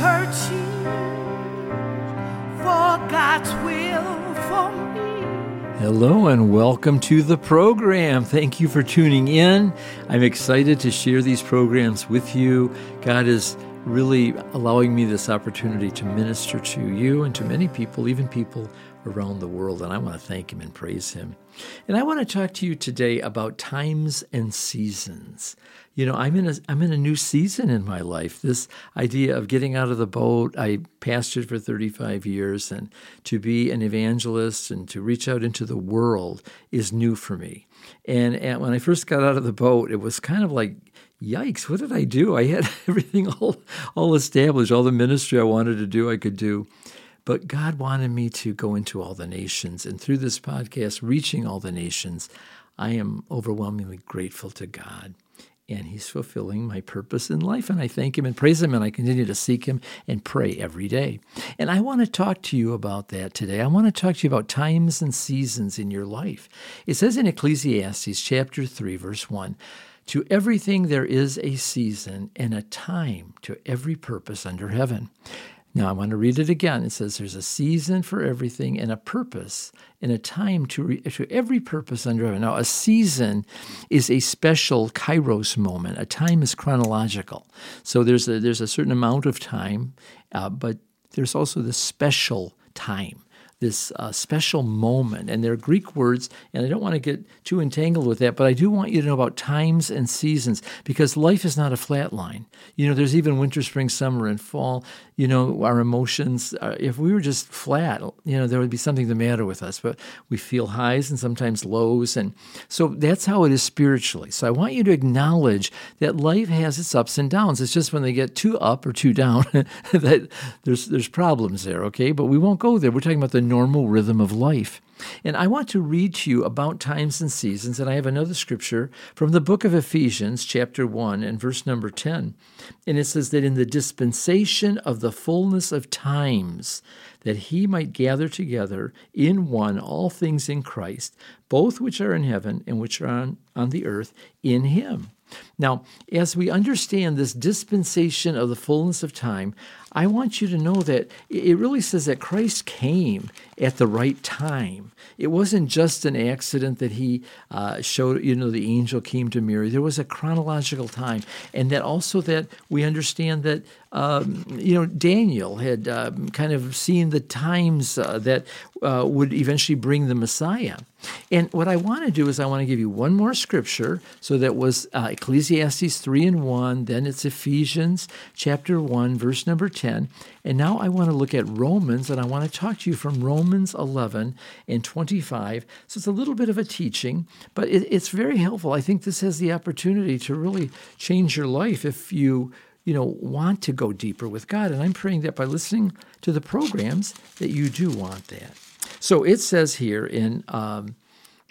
searching for God's will for me. Hello and welcome to the program. Thank you for tuning in. I'm excited to share these programs with you. God is really allowing me this opportunity to minister to you and to many people, even people around the world. And I want to thank Him and praise Him. And I want to talk to you today about times and seasons. You know, I'm in a I'm in a new season in my life. This idea of getting out of the boat. I pastored for 35 years, and to be an evangelist and to reach out into the world is new for me. And, and when I first got out of the boat, it was kind of like yikes, what did I do? I had everything all, all established, all the ministry I wanted to do, I could do. But God wanted me to go into all the nations. And through this podcast, reaching all the nations, I am overwhelmingly grateful to God. And He's fulfilling my purpose in life. And I thank Him and praise Him. And I continue to seek Him and pray every day. And I want to talk to you about that today. I want to talk to you about times and seasons in your life. It says in Ecclesiastes chapter 3, verse 1 To everything there is a season and a time to every purpose under heaven. Now, I want to read it again. It says there's a season for everything and a purpose and a time to, re- to every purpose under heaven. Now, a season is a special kairos moment. A time is chronological. So there's a, there's a certain amount of time, uh, but there's also the special time this uh, special moment. And they're Greek words, and I don't want to get too entangled with that, but I do want you to know about times and seasons because life is not a flat line. You know, there's even winter, spring, summer, and fall you know, our emotions, uh, if we were just flat, you know, there would be something the matter with us. But we feel highs and sometimes lows. And so that's how it is spiritually. So I want you to acknowledge that life has its ups and downs. It's just when they get too up or too down that there's, there's problems there, okay? But we won't go there. We're talking about the normal rhythm of life. And I want to read to you about times and seasons, and I have another scripture from the book of Ephesians, chapter 1, and verse number 10. And it says that in the dispensation of the fullness of times, that he might gather together in one all things in Christ, both which are in heaven and which are on, on the earth, in him. Now, as we understand this dispensation of the fullness of time, I want you to know that it really says that Christ came at the right time. It wasn't just an accident that he uh, showed, you know, the angel came to Mary. There was a chronological time. And that also that we understand that, um, you know, Daniel had uh, kind of seen the times uh, that uh, would eventually bring the Messiah. And what I want to do is I want to give you one more scripture. So that was uh, Ecclesiastes 3 and 1, then it's Ephesians chapter 1, verse number 10. And now I want to look at Romans, and I want to talk to you from Romans 11 and 25. So it's a little bit of a teaching, but it, it's very helpful. I think this has the opportunity to really change your life if you you know want to go deeper with God. And I'm praying that by listening to the programs that you do want that. So it says here in um,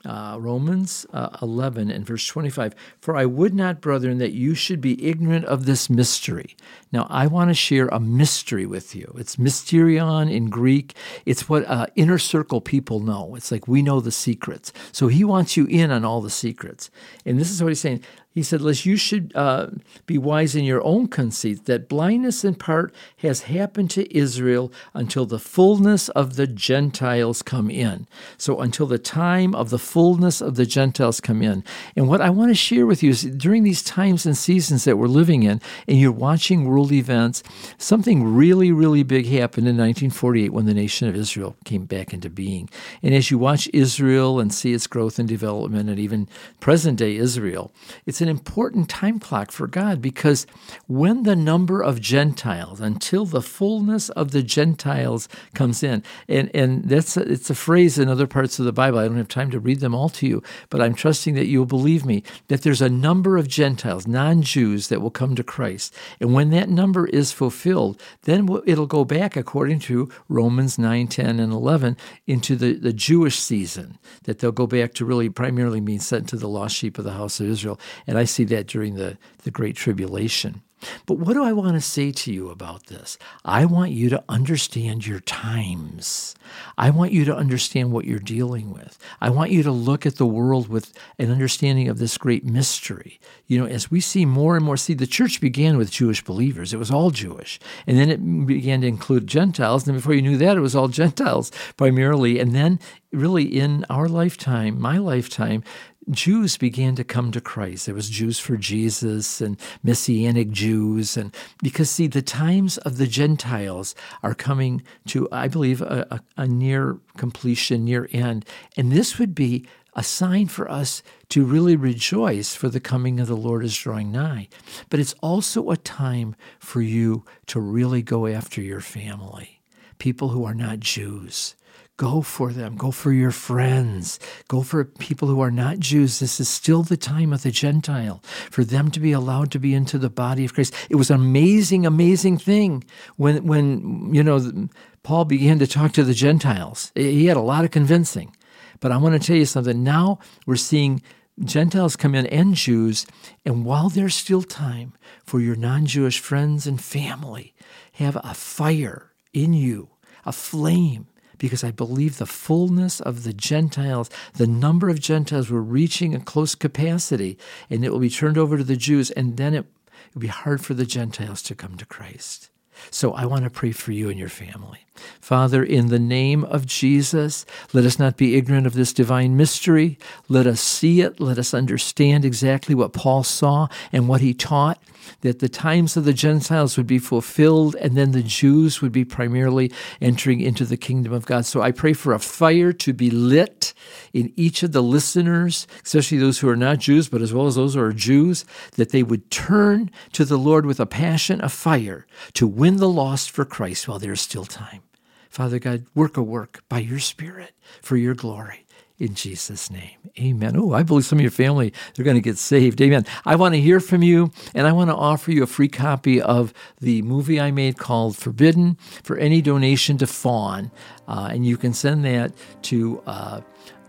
uh, Romans uh, 11 and verse 25, For I would not, brethren, that you should be ignorant of this mystery. Now, I want to share a mystery with you. It's mysterion in Greek. It's what uh, inner circle people know. It's like we know the secrets. So he wants you in on all the secrets. And this is what he's saying he said, Lest you should uh, be wise in your own conceit, that blindness in part has happened to Israel until the fullness of the Gentiles come in. So, until the time of the fullness of the Gentiles come in. And what I want to share with you is during these times and seasons that we're living in, and you're watching world events, something really, really big happened in 1948 when the nation of Israel came back into being. And as you watch Israel and see its growth and development, and even present day Israel, it's it's an important time clock for God because when the number of Gentiles, until the fullness of the Gentiles comes in, and, and that's a, it's a phrase in other parts of the Bible. I don't have time to read them all to you, but I'm trusting that you'll believe me that there's a number of Gentiles, non Jews, that will come to Christ. And when that number is fulfilled, then it'll go back, according to Romans 9, 10, and 11, into the, the Jewish season, that they'll go back to really primarily being sent to the lost sheep of the house of Israel. And I see that during the, the Great Tribulation. But what do I want to say to you about this? I want you to understand your times. I want you to understand what you're dealing with. I want you to look at the world with an understanding of this great mystery. You know, as we see more and more, see, the church began with Jewish believers. It was all Jewish. And then it began to include Gentiles. And before you knew that, it was all Gentiles primarily. And then, really, in our lifetime, my lifetime, Jews began to come to Christ. There was Jews for Jesus and Messianic Jews. And because, see, the times of the Gentiles are coming to, I believe, a, a, a near completion, near end. And this would be a sign for us to really rejoice for the coming of the Lord is drawing nigh. But it's also a time for you to really go after your family, people who are not Jews. Go for them. Go for your friends. Go for people who are not Jews. This is still the time of the Gentile for them to be allowed to be into the body of Christ. It was an amazing, amazing thing when, when you know, Paul began to talk to the Gentiles. He had a lot of convincing. But I want to tell you something. Now we're seeing Gentiles come in and Jews, and while there's still time for your non Jewish friends and family, have a fire in you, a flame because I believe the fullness of the Gentiles, the number of Gentiles were reaching a close capacity, and it will be turned over to the Jews, and then it will be hard for the Gentiles to come to Christ. So I want to pray for you and your family. Father, in the name of Jesus, let us not be ignorant of this divine mystery. Let us see it. Let us understand exactly what Paul saw and what he taught that the times of the Gentiles would be fulfilled, and then the Jews would be primarily entering into the kingdom of God. So I pray for a fire to be lit in each of the listeners, especially those who are not Jews, but as well as those who are Jews, that they would turn to the Lord with a passion, a fire, to win the lost for Christ while there is still time. Father God, work a work by your Spirit for your glory in Jesus' name. Amen. Oh, I believe some of your family, they're going to get saved. Amen. I want to hear from you, and I want to offer you a free copy of the movie I made called Forbidden for any donation to Fawn. Uh, and you can send that to uh,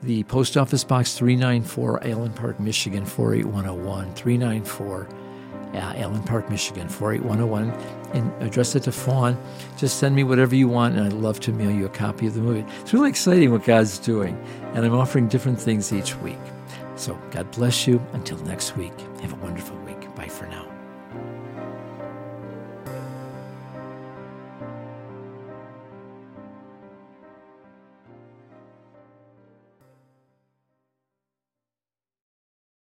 the Post Office Box 394, Allen Park, Michigan 48101. 394 uh, Allen Park, Michigan, 48101, and address it to Fawn. Just send me whatever you want, and I'd love to mail you a copy of the movie. It's really exciting what God's doing, and I'm offering different things each week. So, God bless you. Until next week, have a wonderful week. Bye for now.